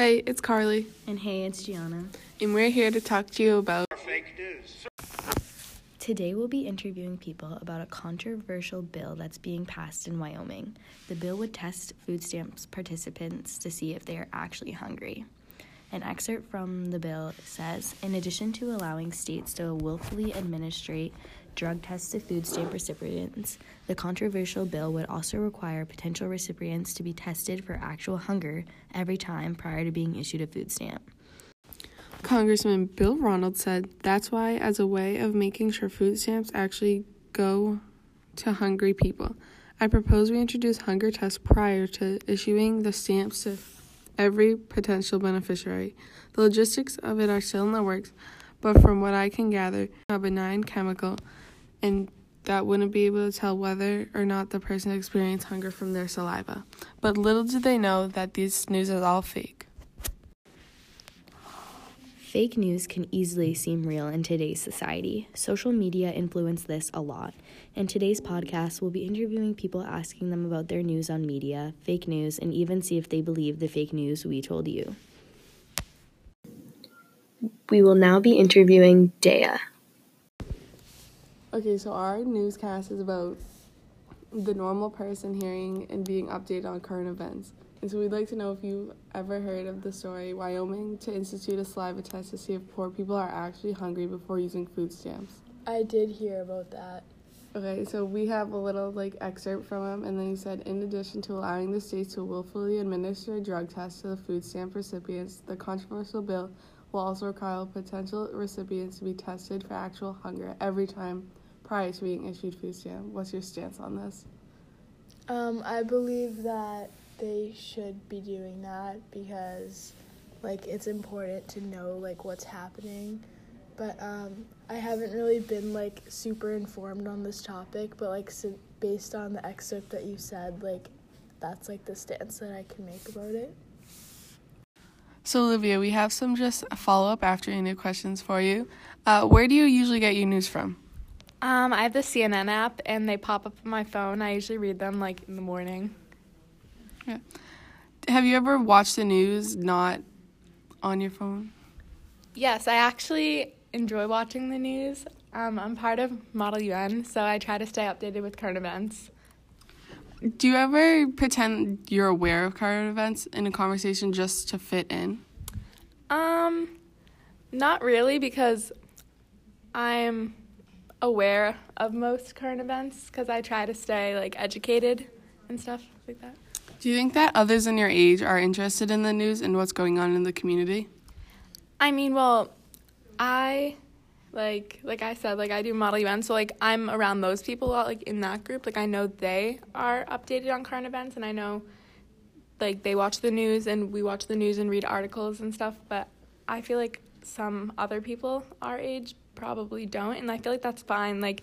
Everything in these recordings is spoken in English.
Hey, it's Carly, And hey, it's Gianna. and we're here to talk to you about fake news. Today we'll be interviewing people about a controversial bill that's being passed in Wyoming. The bill would test food stamps participants to see if they are actually hungry. An excerpt from the bill says In addition to allowing states to willfully administrate drug tests to food stamp recipients, the controversial bill would also require potential recipients to be tested for actual hunger every time prior to being issued a food stamp. Congressman Bill Ronald said that's why, as a way of making sure food stamps actually go to hungry people, I propose we introduce hunger tests prior to issuing the stamps to every potential beneficiary. The logistics of it are still in the works, but from what I can gather, a benign chemical, and that wouldn't be able to tell whether or not the person experienced hunger from their saliva. But little do they know that this news is all fake. Fake news can easily seem real in today's society. Social media influence this a lot. In today's podcast, we'll be interviewing people asking them about their news on media, fake news, and even see if they believe the fake news we told you. We will now be interviewing Dea. Okay, so our newscast is about the normal person hearing and being updated on current events. And so we'd like to know if you've ever heard of the story Wyoming to institute a saliva test to see if poor people are actually hungry before using food stamps. I did hear about that. Okay, so we have a little like excerpt from him, and then he said, in addition to allowing the states to willfully administer a drug test to the food stamp recipients, the controversial bill will also require potential recipients to be tested for actual hunger every time prior to being issued food stamp. What's your stance on this? Um, I believe that they should be doing that because, like, it's important to know like what's happening. But um, I haven't really been like super informed on this topic. But like, so based on the excerpt that you said, like, that's like the stance that I can make about it. So, Olivia, we have some just follow up after any questions for you. Uh, where do you usually get your news from? Um, I have the CNN app and they pop up on my phone. I usually read them like in the morning. Yeah. Have you ever watched the news not on your phone? Yes, I actually enjoy watching the news. Um, I'm part of Model UN, so I try to stay updated with current events. Do you ever pretend you're aware of current events in a conversation just to fit in? Um, not really because I'm aware of most current events because I try to stay like educated and stuff like that. Do you think that others in your age are interested in the news and what's going on in the community? I mean, well, I like like I said, like I do model UN, so like I'm around those people a lot, like in that group. Like I know they are updated on current events, and I know like they watch the news and we watch the news and read articles and stuff. But I feel like some other people our age probably don't, and I feel like that's fine. Like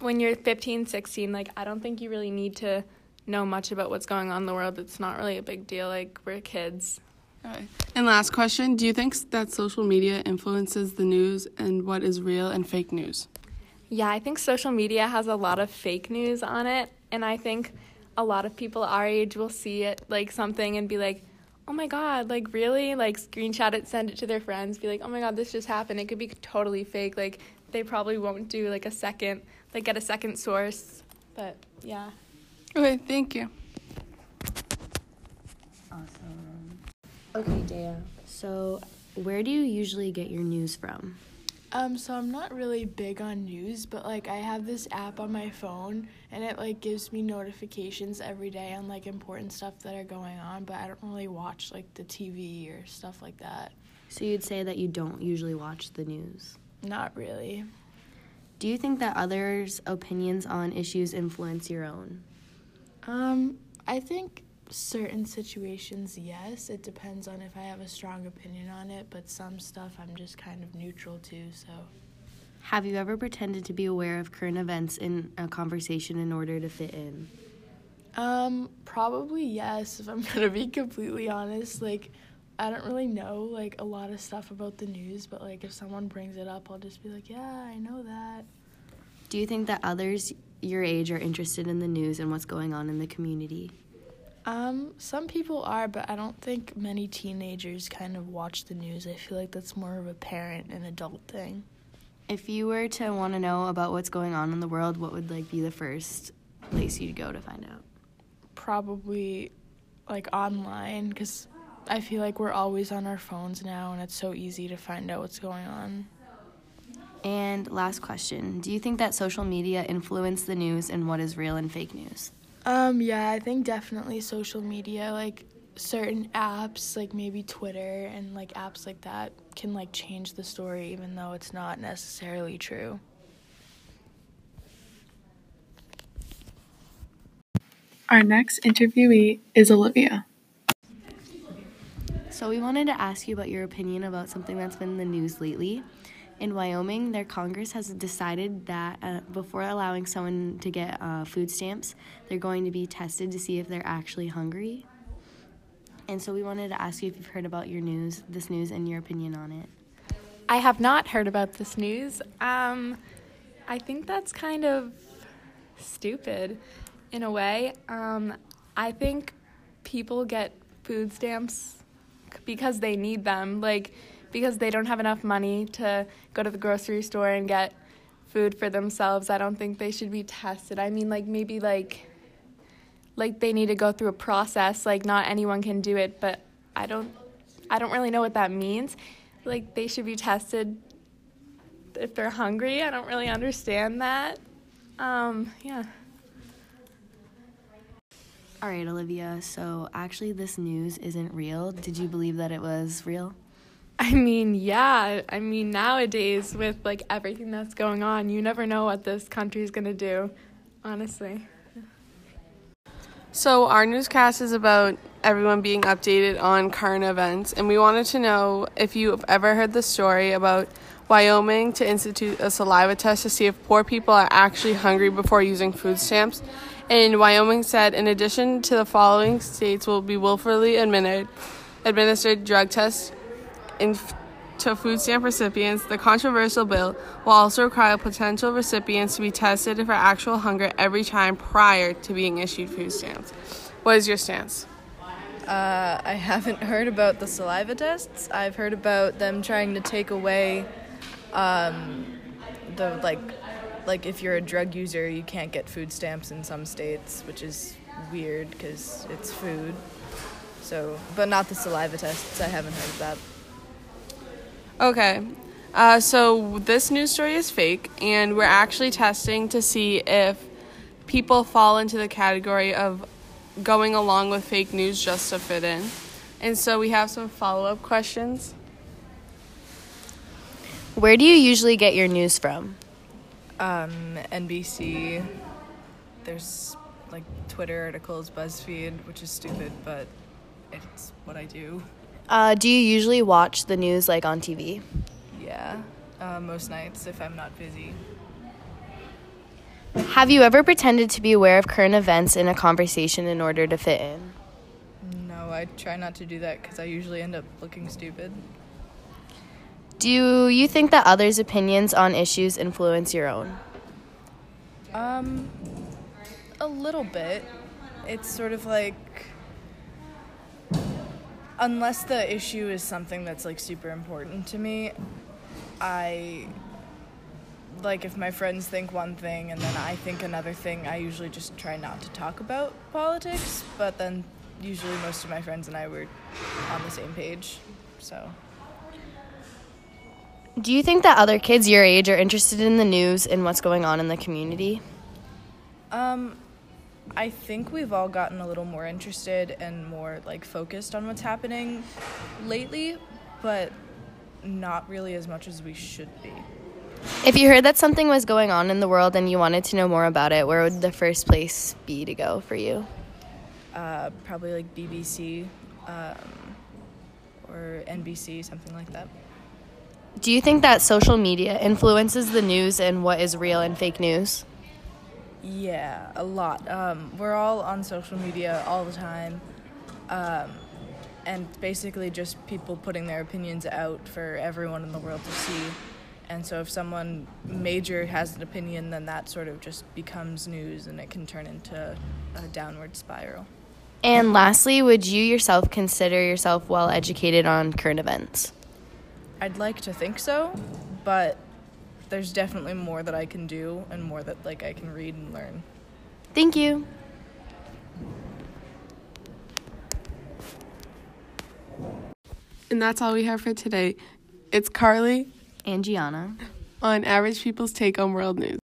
when you're 15, 16, like I don't think you really need to know much about what's going on in the world. It's not really a big deal. Like we're kids. Okay. And last question Do you think that social media influences the news and what is real and fake news? Yeah, I think social media has a lot of fake news on it, and I think a lot of people our age will see it like something and be like, "Oh my god, like really?" Like screenshot it, send it to their friends, be like, "Oh my god, this just happened." It could be totally fake. Like they probably won't do like a second, like get a second source. But yeah. Okay, thank you. Awesome. Okay, Dea. So, where do you usually get your news from? Um, so I'm not really big on news, but like I have this app on my phone and it like gives me notifications every day on like important stuff that are going on, but I don't really watch like the TV or stuff like that. So, you'd say that you don't usually watch the news. Not really. Do you think that others' opinions on issues influence your own? Um, I think certain situations, yes. It depends on if I have a strong opinion on it, but some stuff I'm just kind of neutral to, so. Have you ever pretended to be aware of current events in a conversation in order to fit in? Um, probably yes, if I'm gonna be completely honest. Like, I don't really know like a lot of stuff about the news, but like if someone brings it up, I'll just be like, yeah, I know that. Do you think that others your age are interested in the news and what's going on in the community? Um, some people are, but I don't think many teenagers kind of watch the news. I feel like that's more of a parent and adult thing. If you were to want to know about what's going on in the world, what would like be the first place you'd go to find out? Probably like online because I feel like we're always on our phones now and it's so easy to find out what's going on. And last question Do you think that social media influence the news and what is real and fake news? Um, yeah, I think definitely social media, like certain apps, like maybe Twitter and like apps like that, can like change the story even though it's not necessarily true. Our next interviewee is Olivia. So, we wanted to ask you about your opinion about something that's been in the news lately. In Wyoming, their Congress has decided that uh, before allowing someone to get uh, food stamps, they're going to be tested to see if they're actually hungry. And so we wanted to ask you if you've heard about your news, this news, and your opinion on it. I have not heard about this news. Um, I think that's kind of stupid in a way. Um, I think people get food stamps because they need them. Like, because they don't have enough money to go to the grocery store and get food for themselves. I don't think they should be tested. I mean like maybe like like they need to go through a process like not anyone can do it, but I don't I don't really know what that means. Like they should be tested if they're hungry. I don't really understand that. Um, yeah. All right, Olivia. So, actually, this news isn't real. Did you believe that it was real? I mean, yeah. I mean, nowadays with like everything that's going on, you never know what this country is going to do, honestly. So, our newscast is about everyone being updated on current events, and we wanted to know if you've ever heard the story about Wyoming to institute a saliva test to see if poor people are actually hungry before using food stamps. And Wyoming said, in addition to the following states will be willfully administered, administered drug tests to food stamp recipients, the controversial bill will also require potential recipients to be tested for actual hunger every time prior to being issued food stamps. What is your stance? Uh, I haven't heard about the saliva tests. I've heard about them trying to take away um, the like like if you're a drug user, you can't get food stamps in some states, which is weird because it's food. So, but not the saliva tests. I haven't heard of that. Okay. Uh, so this news story is fake, and we're actually testing to see if people fall into the category of going along with fake news just to fit in. And so we have some follow up questions. Where do you usually get your news from? Um, NBC. There's like Twitter articles, BuzzFeed, which is stupid, but it's what I do. Uh, do you usually watch the news like on TV? Yeah, uh, most nights if I'm not busy. Have you ever pretended to be aware of current events in a conversation in order to fit in? No, I try not to do that because I usually end up looking stupid. Do you think that others' opinions on issues influence your own? Um, a little bit. It's sort of like unless the issue is something that's like super important to me, I like if my friends think one thing and then I think another thing, I usually just try not to talk about politics, but then usually most of my friends and I were on the same page. So, Do you think that other kids your age are interested in the news and what's going on in the community? um I think we've all gotten a little more interested and more like focused on what's happening lately, but not really as much as we should be. If you heard that something was going on in the world and you wanted to know more about it, where would the first place be to go for you? Uh, probably like BBC um, or NBC, something like that. Do you think that social media influences the news and what is real and fake news? Yeah, a lot. Um, we're all on social media all the time. Um, and basically just people putting their opinions out for everyone in the world to see. And so if someone major has an opinion, then that sort of just becomes news and it can turn into a downward spiral. And lastly, would you yourself consider yourself well educated on current events? I'd like to think so, but there's definitely more that I can do and more that like I can read and learn. Thank you. And that's all we have for today. It's Carly And Gianna. on Average People's Take on World News.